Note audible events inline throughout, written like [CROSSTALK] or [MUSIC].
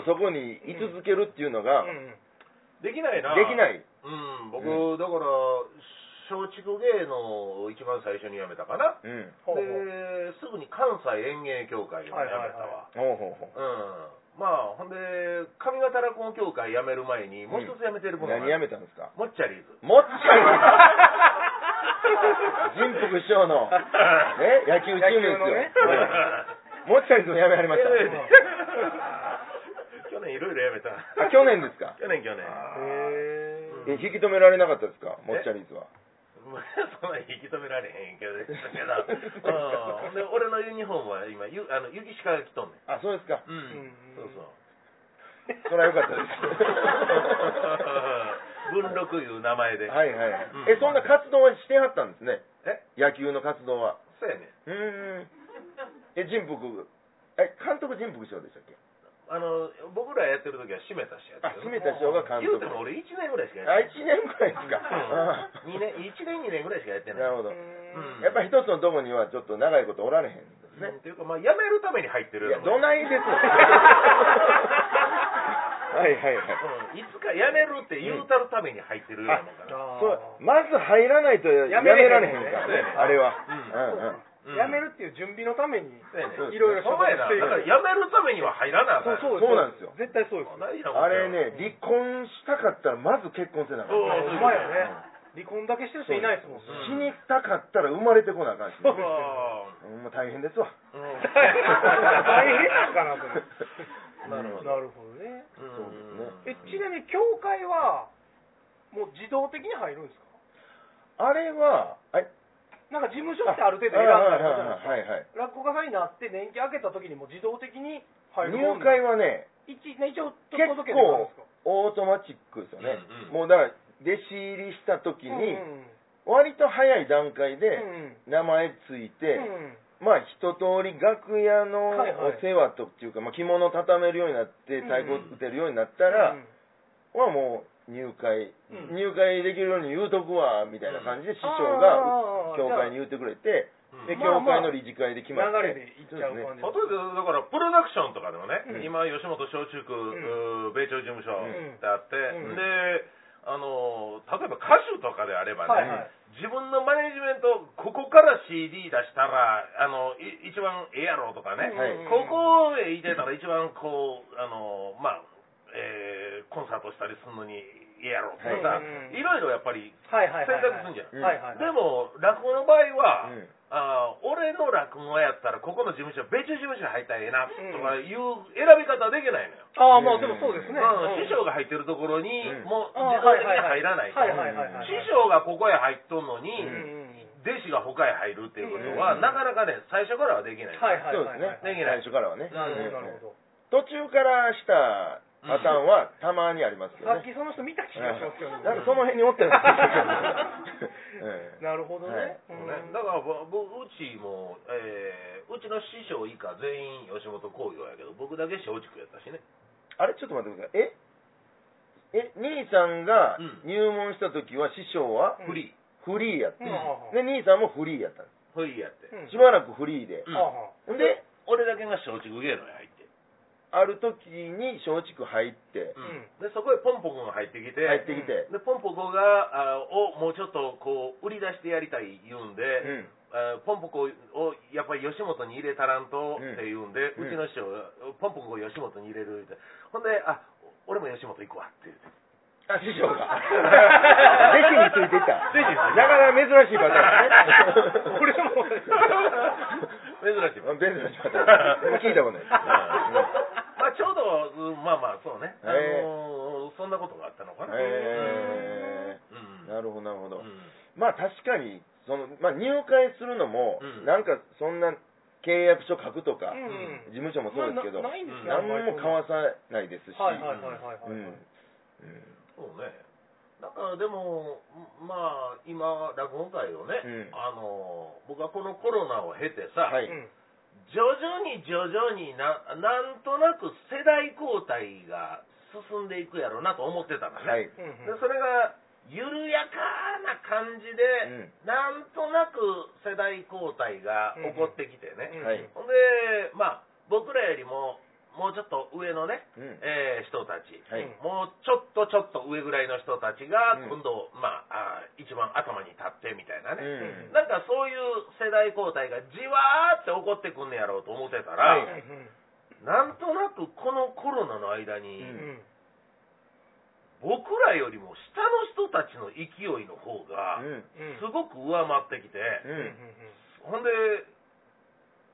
とそこに居続けるっていうのがうん。できないな。できない、うん、僕、うだから、松竹芸能を一番最初に辞めたかな。うん、ほうほう。で、すぐに関西演芸協会を辞めたわ。ほうほうほう。うん。まあ、ほんで、上方落語協会辞める前に、もう一つ辞めてるものがある。何やめたんですか？モッチャリーズ。もっちゃん仁福師匠の、[LAUGHS] ね、野球チームですよ、野球のね。うん。もっちゃんいつもやめはりました、年いろいろ辞めた。あ去年ですか？去年、去年。へえ引き止められなかったですか？もっちゃりーズはまあそんな引き止められへんけど、けど。うん、ほんで俺のユニフォームは今、ゆあの雪鹿が着とんねん。あそうですか。うん。うん。そうそう。それはよかったです。[LAUGHS] 文禄いう名前で。はいはい。えそんな活動はしてはったんですね？え？野球の活動は。そうやねん。うーん。え神福え監督神福師匠でしたっけ？あの、僕らやってる時は閉めたしやあって締めた師匠が監督。言うても俺1年ぐらいしかあやって1年ぐらいですか。あない。2年、1年2年ぐらいしかやってない。なるほど。うん。やっぱり一つのとこにはちょっと長いことおられへんですね。うん。っていうか、まあ、辞めるために入ってる。いやようなもんどないです [LAUGHS] はいはいはい。うん、いつか辞めるって言うたるために入ってるようなもんかそう。まず入らないとやめられへんからねあれは。うん。うんうんうん。やめるっていう準備のためにそうやね。そういろいろほんまやな。だから辞めるためには入らなあかん。そうそうそう。なんですよ。絶対そうですよ。あれね離婚したかったらまず結婚せなあかん。そうほんまやね。離婚だけしてる人いないですもん。そう死にたかったら生まれてこなあかんしねそう。ですようんまあ大変ですわ。うん。[LAUGHS] 大変なんかなと思ってなるほど。なるほどね。そうですね。えちなみに教会はもう自動的に入るんですか？あれはあなんか事務所ってある程度選んだりするじゃないですか。はいはい落語家さんになって年金開けた時にも自動的に入るもん入会はね一ね一応結届けてもらうん構ですか。オートマチックですよね。うんうん。もうだから弟子入りした時うんに割と早い段階でうん名前ついてうんまあ一通り楽屋のお世話とっていうか、まあ、着物畳めるようになって太鼓打てるようになったら、はもう入会、うん。入会できるように言うとくわみたいな感じで師匠あがー教会に言ってくれてうんでまあまあ教会の理事会で決まって流れでいっちゃう感じ例えばだからプロダクションとかでもね、うん。今吉本松竹、ん。うー米朝事務所んってあって、うん。であの例えば歌手とかであればね、はいはい。自分のマネジメントここから CD 出したらあのい一番ええやろとかね、はいここへいてたら一番こうあのまあ、えーコンサートしたりするのにええやろとかさ、はい。いろいろやっぱりはいはいはい選択するんじゃん、うん。はいはいでも落語の場合は、うん。あー俺の落語やったらここの事務所別注事務所入ったらええなうんとかいう選び方できないのよ、ああまあでもそうですね。うん。師匠が入ってるところにうん。もう自動的に入らないと。はいはいはいはいはい。師匠がここへ入っとんのに、弟子が他へ入るっていうことは、うん。なかなかね最初からはできない、はいはいそうはいですね。できない。最初からはね。なるほどうんなるほど。途中からしたパターンはたまにありますけどね。さっきその人見た気がしますけどね。なんかその辺におったような気がするけどなるほどね。そうね。だからぼ僕うちも、えーうちの師匠以下全員吉本興業やけど僕だけ松竹やったしね。あれ？ちょっと待ってください。え？え兄さんがうん入門した時は師匠はうん。フリー。フリーやって、うん。で兄さんもフリーやったんでフリーやって、しばらくフリーで、うん。で俺だけが松竹芸能に入ってある時に松竹入って、でそこへポンポコが入ってきて入ってきて、でポンポコがあをもうちょっとこう売り出してやりたい言うんで、うん。あポンポコをやっぱり吉本に入れたらんとうん。って言うんで、ううんちの師匠がポンポコを吉本に入れるってほんであ俺も吉本行くわって言って。あ師匠が。[LAUGHS] 弟子についていった。弟子なかなか珍しいパターンですね俺も [LAUGHS] 珍しい珍しいパターン。聞いたことない、ま [LAUGHS] あちょうどうんまあまあそうね、あのーそんなことがあったのかな、へうん。なるほどなるほど、うん。まあ確かにその、まあ、入会するのも、うん。なんかそんな契約書書くとか、うん。事務所もそうですけど、なないんですね何も交わさないですし、はいはいはいはいはいうん。うん。そうね。だからでも、まあ、今、落語界をね、うん。あの、僕はこのコロナを経てさ、はい。うん徐々に徐々にな、なんとなく世代交代が進んでいくやろうなと思ってたのね。はい。うんでそれが、緩やかな感じで、なんとなく世代交代が起こってきてね、うん。はい。ほんで、まあ、僕らよりも、もうちょっと上のね、うん。えー人たち、はい。うんもうちょっとちょっと上ぐらいの人たちが、うん。今度、まあ、一番頭に立ってみたいなね、うん。なんかそういう世代交代がじわーって起こってくんねやろうと思ってたら、はい。なんとなくこのコロナの間に、うん。僕らよりも下の人たちの勢いの方が、うんすごく上回ってきて、うんほんで、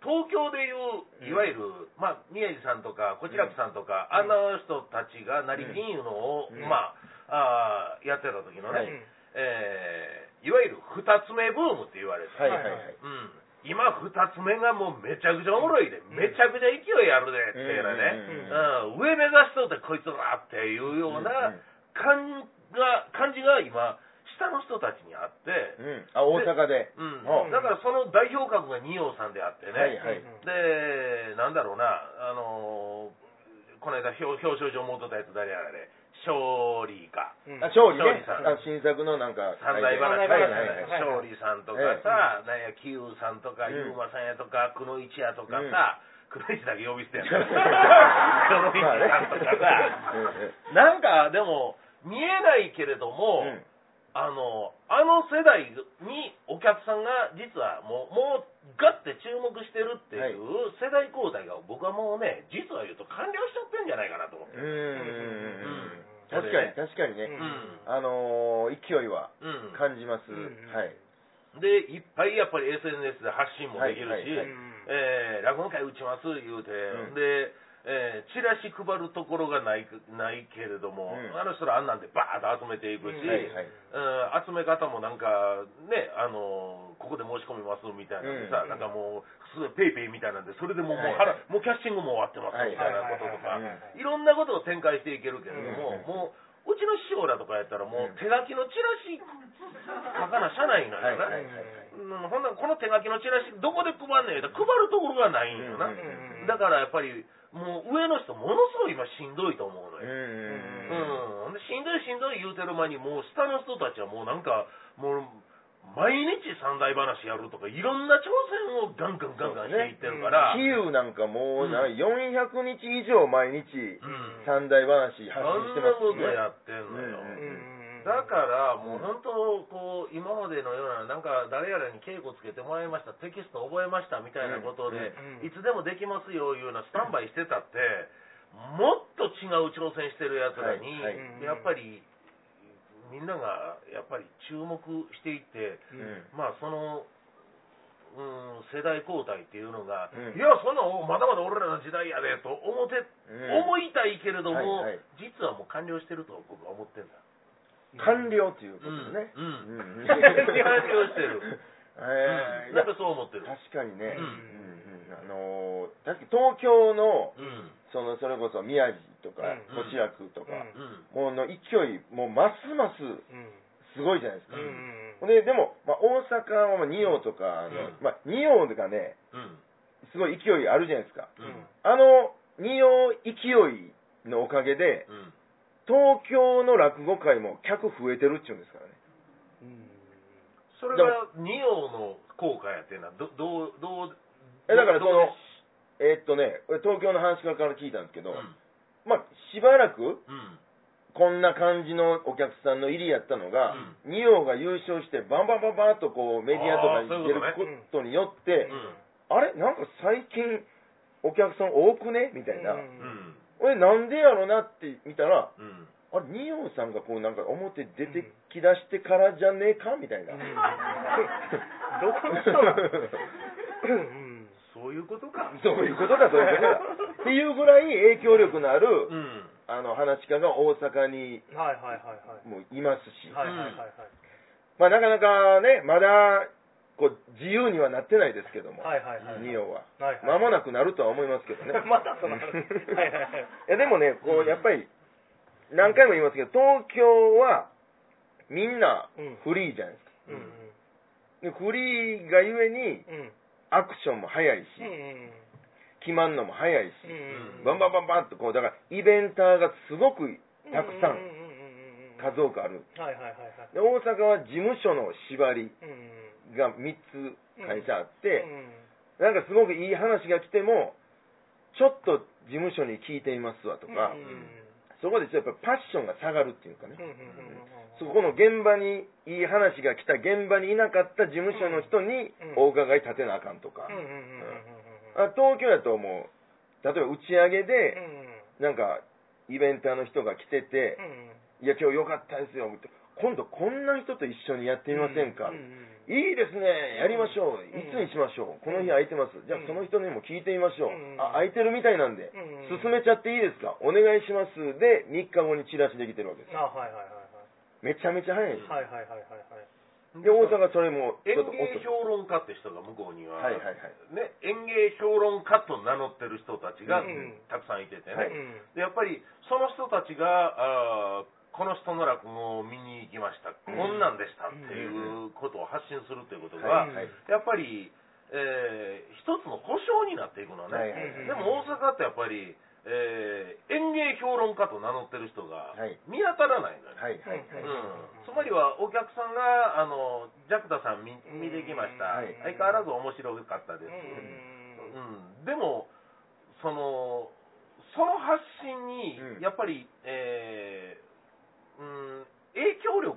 東京でいう、いわゆる、まあ、宮治さんとか、こちらくさんとか、あの人たちが成金いうのを、うん。まあ、あーやってた時のね、はいえーいわゆる二つ目ブームって言われて、はいはいはい。うん、今、二つ目がもうめちゃくちゃおもろいで、めちゃくちゃ勢いあるでっていうね、うん。上目指しとってこいつらっていうような感が感じが今、下の人たちにあって、うん。あ大阪で。うん、だからその代表格が二葉さんであってね、はいはいで、なんだろうな、あのーこの間表表彰状持っとったやつ誰やられ、勝利か。あ勝利ね。勝利さん。あ新作のなんか三大話、はいはいはい。はい勝利さんとかさ、なんや、キューさんとか、うん。ユーマさんやとか、くのいちやとかうん。さ、くのいちだけ呼び捨てやん。くのいちさんとかさ、[LAUGHS] なんか、でも、見えないけれども、うんあの、あの世代にお客さんが実はもう、もうガッて注目してるっていう世代交代が僕はもうね、実は言うと完了しちゃってんじゃないかなと思って。うん。うん。うんうん確かに確かにね。うん。あのー勢いはうん。感じます。うん。はい。で、いっぱいやっぱり SNS で発信もできるし、はいはいはいえー落語会打ちます言うて、うん。で、えーチラシ配るところがないないけれども、うんあの人らあんなんでバーッと集めていくし、うんはいはいうん集め方もなんかね、あのここで申し込みますみたいなんでさ、うんなんかもう、すごいペイペイみたいなんで、それでもう,、はいもう腹もうキャッシングも終わってますみたいなこととか、はいろんなことを展開していけるけれども、うんもう、うちの師匠らとかやったら、もう手書きのチラシ書かなしゃないのよな。はいはいはいうんほんならこの手書きのチラシ、どこで配んねん言うたら配るところがないんよな。だからやっぱり、もう上の人、ものすごい今しんどいと思うのよ。うんうんうん、でしんどいしんどい言うてる間に、もう下の人たちはもうなんか、もう、毎日三大話やるとか、いろんな挑戦をガンガンガンガンしていってるから、比喩なんかもうなうん。400日以上毎日うん、三大話発信してなますね。ことやってんのよ。うんだから、もう本当、こう、今までのような、なんか、誰やらに稽古つけてもらいました、テキスト覚えましたみたいなことで、うんいつでもできますよ、いうようなスタンバイしてたって、もっと違う挑戦してるやつらに、はいはい。やっぱり、みんなが、やっぱり注目していって、うん。まあ、その、うん、世代交代っていうのが、うん。いや、そんなんまだまだ俺らの時代やでと思って、うん。思いたいけれども、はいはい。実はもう完了してると僕は思ってんだ。完了っていうことねうん。うん完了してる。[LAUGHS] えーなんかそう思ってる。確かにねうんあのー確かに東京のうん。そのそれこそ宮治とかうん越楽とか。もうの勢いもうますますうんすごいじゃないですかうんででも、まあ、大阪はまあ仁王とかの、うんまあ、仁王がねうん。すごい勢いあるじゃないですかうん。あの仁王勢いのおかげでうん。東京の落語会も客増えてるっちゅうんですからねそれが仁王の効果やっていうのは、どどう、どう、えだからそのえーっとね俺東京の話から聞いたんですけど、うん。まあしばらくうん。こんな感じのお客さんの入りやったのが、仁王が優勝してバンバンバンバンとこうメディアとかに出ることによって、うん。あれ？なんか最近お客さん多くね？みたいな、うん。俺なんでやろなって見たらうん。あれ仁王さんがこうなんか表出てきだしてからじゃねえかみたいな、[LAUGHS] どこの人なの？うん。そういうことか。そういうことだそういうことだっていうぐらい影響力のある、うん。あの話し家が大阪にはいはいはいはい。もういますし、はいはいはいはい。まあなかなかねまだこう自由にはなってないですけども、はいはいはい仁王は。はいはい。間もなくなるとは思いますけどね。[LAUGHS] またその話はいはいはい。いやでもねこううん。やっぱり何回も言いますけど東京はみんなうん。フリーじゃないですか。うんでフリーがゆえにうん。うんアクションも早いし、うんうん決まんのも早いし、うんうんバンバンバンバンとこうだからイベンターがすごくたくさんうんうんうんうんうん数多くある。はいはいはいはい。で、大阪は事務所の縛り。うん。が3つ会社あって、うん。なんかすごくいい話が来ても、ちょっと事務所に聞いていますわとか、うん。そこでちょっとやっぱパッションが下がるっていうかね。そこの現場にいい話が来た現場にいなかった事務所の人にお伺い立てなあかんとか。あ東京やともう例えば打ち上げうでん。なんかイベンターの人が来ててうん「いや今日良かったですよ」って今度こんな人と一緒にやってみませんか？うんうんいいですね。やりましょう。うんいつにしましょう？この日空いてます？じゃあその人にも聞いてみましょう。うんあ空いてるみたいなんで。うん進めちゃっていいですか？お願いします。で3日後にチラシできてるわけです。あはいはいはいめちゃめちゃ早いんですはいはいはいはいはい。はいで大阪それもち演ょっと芸評論家って人が向こうには、はいはいはい。ね、演芸評論家と名乗ってる人たちがうんたくさんいててね、はい。うんでやっぱりその人たちがあーこの人の落語を見に行きました、うん。こんなんでした。っていうことを発信するっていうことが、やっぱり、えー一つの保証になっていくのね、でも大阪ってやっぱり、えー演芸評論家と名乗ってる人がはい。見当たらないのよ、はいはいはい。うん、つまりはお客さんがあのジャクタさん見見てきました、はい。相変わらず面白かったです、うん。うん、でもそのその発信にうん。やっぱり、えーうん、影響力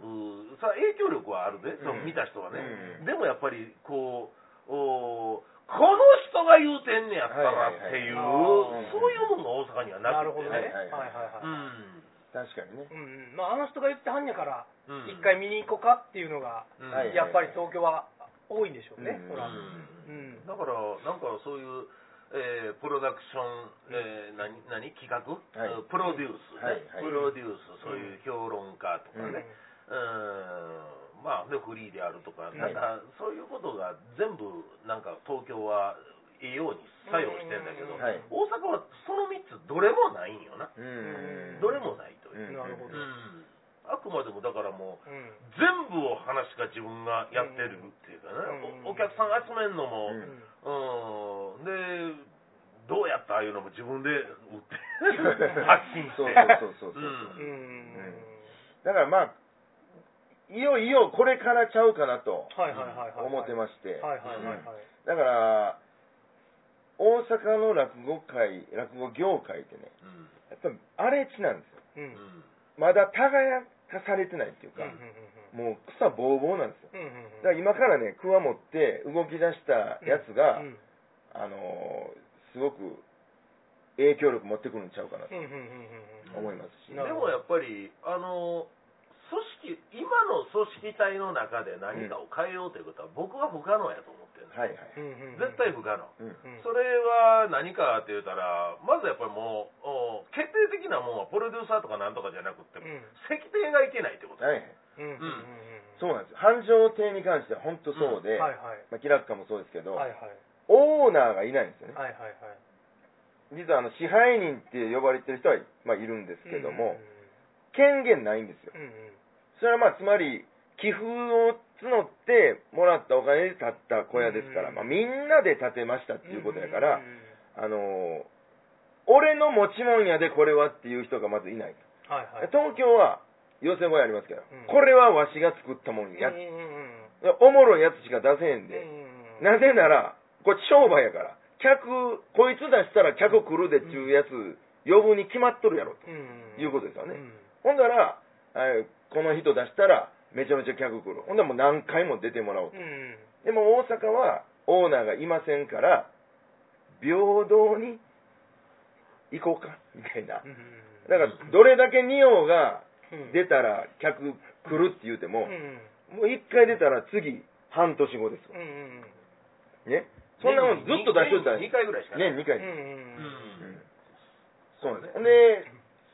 さ影響力はあるで、そのうん見た人はね、うん。でもやっぱりこうおこの人が言うてんねやったらっていう、はいはいはいそういうものが大阪にはななるほどね。くてね、はいはいはい。うん確かにね。うん。うん。まああの人が言ってはんやからうん。一回見に行こうかっていうのがうん。はいやっぱり東京は多いんでしょうね。うん。ほら。ううんん。だから、なんかそういう、えープロダクション、えー何何？企画、はい。プロデュース、ね。はいはい。プロデュース、そういう評論家とかうん。ね、うん。まあ、でフリーであるとか、い。なんかそういうことが全部、なんか東京はいいように作用してんだけど、大阪はその3つ、どれもないんよな、うん。どれもないという。うん。なるほど。うんあくまでもだからもう、うん。全部を話が自分がやってるっていうかね、うん。おお客さん集めるのも、うん。うん、で、どうやったああいうのも自分で売って、[LAUGHS] 発信して。そうそうそうそうそうう。だからまあいよいよこれからちゃうかなと思ってまして。だから大阪の落語界落語業界ってねうん。やっぱり荒れ地なんですよ。うん。まだ耕かされてないっていうか、うんもう草ぼうぼうなんですよ。だから今からねクワ持って動き出したやつが、うんあのーすごく影響力持ってくるんちゃうかなと思いますし、でもやっぱり、あの、組織、今の組織体の中で何かを変えようということは、僕は不可能やと思ってはいはい、うんうん絶対不可能。うんうん。それは何かって言ったら、まずやっぱりもう、お決定的なもんはプロデューサーとかなんとかじゃなくって、うん。石庭がいけないってこと。はいはい。うん。うんうんそうなんですよ。繁盛亭に関しては本当そうで、はいはい。まあ、キラッカもそうですけど、はいはい。オーナーがいないんですよね、はいはいはい。実はあの支配人って呼ばれてる人は、まあ、いるんですけども、権限ないんですよ。うんうん。それはまあつまり寄付を募ってもらったお金で建った小屋ですから、うん。まあ、みんなで建てましたっていうことやから、うん。うんうんあのー俺の持ち物やでこれはっていう人がまずいないと、はいはい。東京は寄せ小屋ありますけど、うん。これはわしが作ったもんや、うんうんうんおもろいやつしか出せへんで、うんうんうん。なぜならこれ商売やから客こいつ出したら客来るでっちゅうやつ呼ぶに決まっとるやろとうんうん。いうことですよね、うん。ほんだら、えーこの人出したらめちゃめちゃ客来る。ほんだらもう何回も出てもらおうと。うん。でも大阪はオーナーがいませんから平等に行こうかみたいな。うんだからどれだけ仁王がうん。出たら客来るって言うてももう1回出たら次半年後ですわ。ね？そんなもんずっと出しといたら2回ぐらいしかない。年2回。そうなんです。で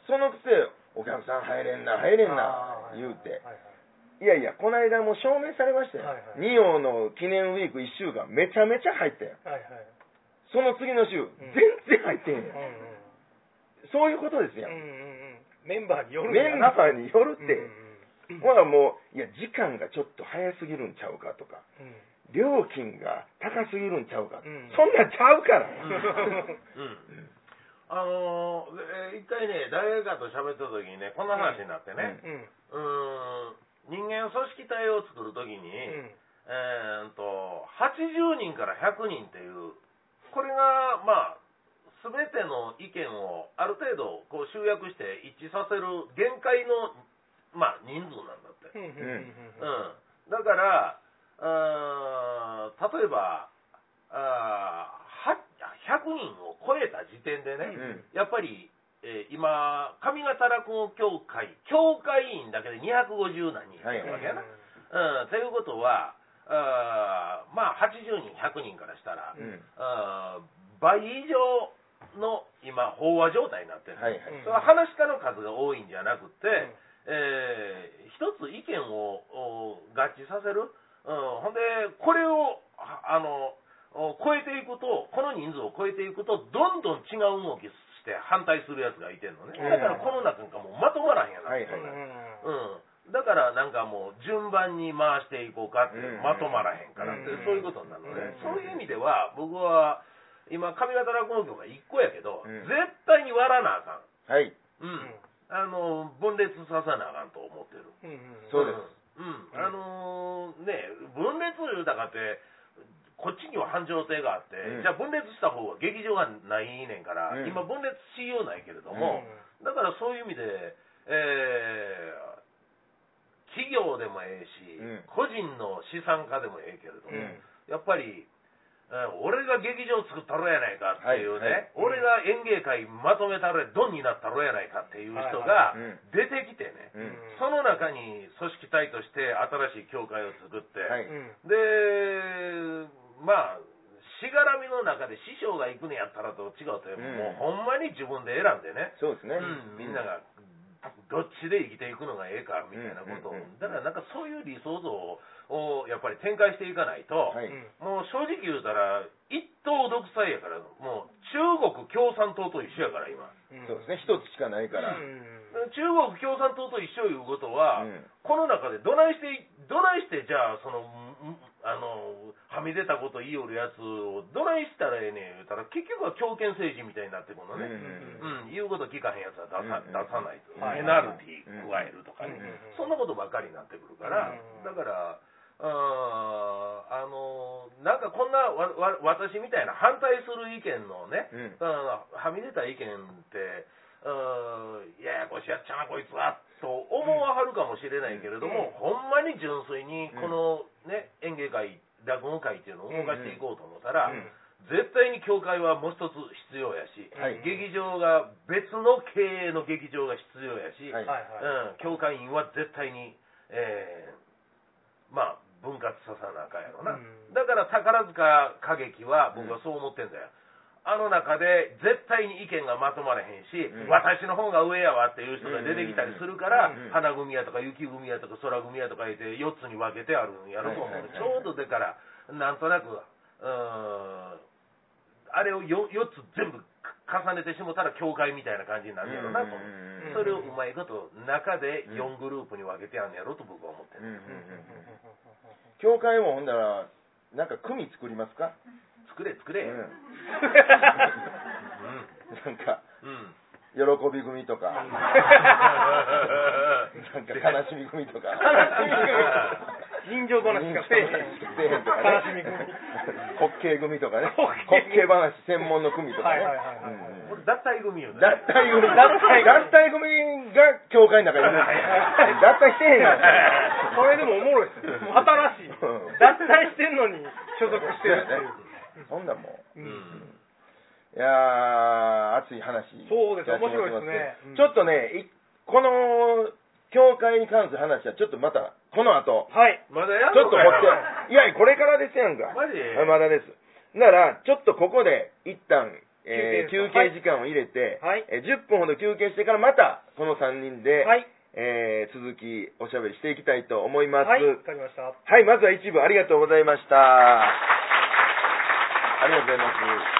そのくせお客さん入れんな入れんな言うて。はいはいいやいやこの間もう証明されましたよ、はいはい。仁王の記念ウィーク1週間めちゃめちゃ入ったよはいはい。その次の週、ん。全然入ってへんやん、うんうん。そういうことですよ、うんうんうん。メンバーによるんメンバーによるって、うんほらもういや時間がちょっと早すぎるんちゃうかとか。うん。うん料金が高すぎるんちゃうか、うん。そんなんちゃうから、うん。あのーえー一回ね、誰かと喋った時にね、こんな話になってね、うん。うーん、人間組織体を作る時に、うん。えと、80人から100人っていう、これが、まあ、すべての意見をある程度こう集約して一致させる限界の、まあ、人数なんだって。うん。だから、あー例えば、あーは100人を超えた時点でね、うんやっぱり、えー今、上方落語協会、協会員だけで250何人いるわけやな。うん、ということは、あーまあ、80人、100人からしたら、うん。倍以上の今、飽和状態になってる、はいはい。それは話し家の数が多いんじゃなくて、えー一つ意見をお合致させる、うん、ほんで、これをああのお超えていくと、この人数を超えていくと、どんどん違う動きして反対するやつがいてんのね。うん。だからこの中がもうまとまらへんやな、はいはい。うん、だからなんかもう順番に回していこうかって、うん。まとまらへんからって、うん。そういうことになるのね、うん。そういう意味では僕は今上方落語協が1個やけど、うん。絶対に割らなあかん、はい。うん。あの分裂させなあかんと思ってる。うん。そうです。うん、あのーね分裂だからってこっちには繁盛亭があって、うん。じゃあ分裂した方は劇場がないねんから、うん。今分裂しようないけれどうん。も、だからそういう意味で、えー企業でもええし、うん。個人の資産家でもええけれども、うん。やっぱり、えー俺が劇場作ったろやないかっていうね、はいはい。俺が演芸界まとめたろや、ドンになったろやないかっていう人が出てきてね、うん。その中に組織体として新しい協会を作って、はい。うん。で、まあ、しがらみの中で師匠が行くねやったらと違うと、うん。もうほんまに自分で選んでね、そうですね。うん、みんながどっちで生きていくのがええかみたいなこと。を、だからなんかそういう理想像をやっぱり展開していかないと、はい。もう正直言うたら、一党独裁やから、もう中国共産党と一緒やから、今。そうですね。一つしかないから。中国共産党と一緒いうことは、うん。この中でどないして、どないして、じゃあ、その、んあの、はみ出たこと言いよるやつを、どないしたらええねん言うたら、結局は強権政治みたいになってくるのね。うん。うん、言うこと聞かへんやつは出さ,、うん出さないと、はい。ペナルティー加えるとかね、うん。そんなことばっかりになってくるから、うん。だから、あのなんかこんなわわ私みたいな反対する意見のね、うん。はみ出た意見って、あーややこしやっちゃな、こいつはと思わはるかもしれないけれども、ほんまに純粋にこの、ね、演芸界、落語界っていうのを動かしていこうと思ったら、うん。絶対に教会はもう一つ必要やし、はい。劇場が別の経営の劇場が必要やし、はい。うん、教会員は絶対に、えーまあ、分割させなあかんやろな。うん。だから宝塚歌劇は僕はそう思ってんだよ。あの中で絶対に意見がまとまれへんし、うん。私の方が上やわっていう人が出てきたりするから、うん。花組やとか雪組やとか空組やとか言って4つに分けてあるんやろと思う、はいはいはいちょうどだから、なんとなく、うーん、あれを 4, 4つ全部重ねてしもたら教会みたいな感じになるんやろなとそれをうまいこと中で4グループに分けてやんねやろと僕は思ってる、うん教会もほんだら、なんか組作りますか？作れ作れ、うん。うん。なんか、うん。喜び組とか、[LAUGHS] なんか悲しみ組とか。人情話しかせえへん。とかね。悲しみ組。滑稽組とかね。滑滑稽稽話専門の組とかね。はいはいこれ脱退組よね。脱退組、脱退組が教会の中にいるんですよ。脱退してへんやん。[LAUGHS] それでもおもろいですよ。新しい。うん脱退してんのに所属してるっていう。そんなもん。うんいやー、熱い話。そうです面白いですねうんちょっとね、いこの、教会に関する話はちょっとまた、この後、はい。まだやちょっと持って、いや、これからですやんか。マジ？はいまだです。なら、ちょっとここで、一旦、えー休憩時間を入れて、はいえー10分ほど休憩してからまた、この3人で、はい。えー続き、おしゃべりしていきたいと思います。はい。わかりました。はい、まずは一部ありがとうございました。ありがとうございます。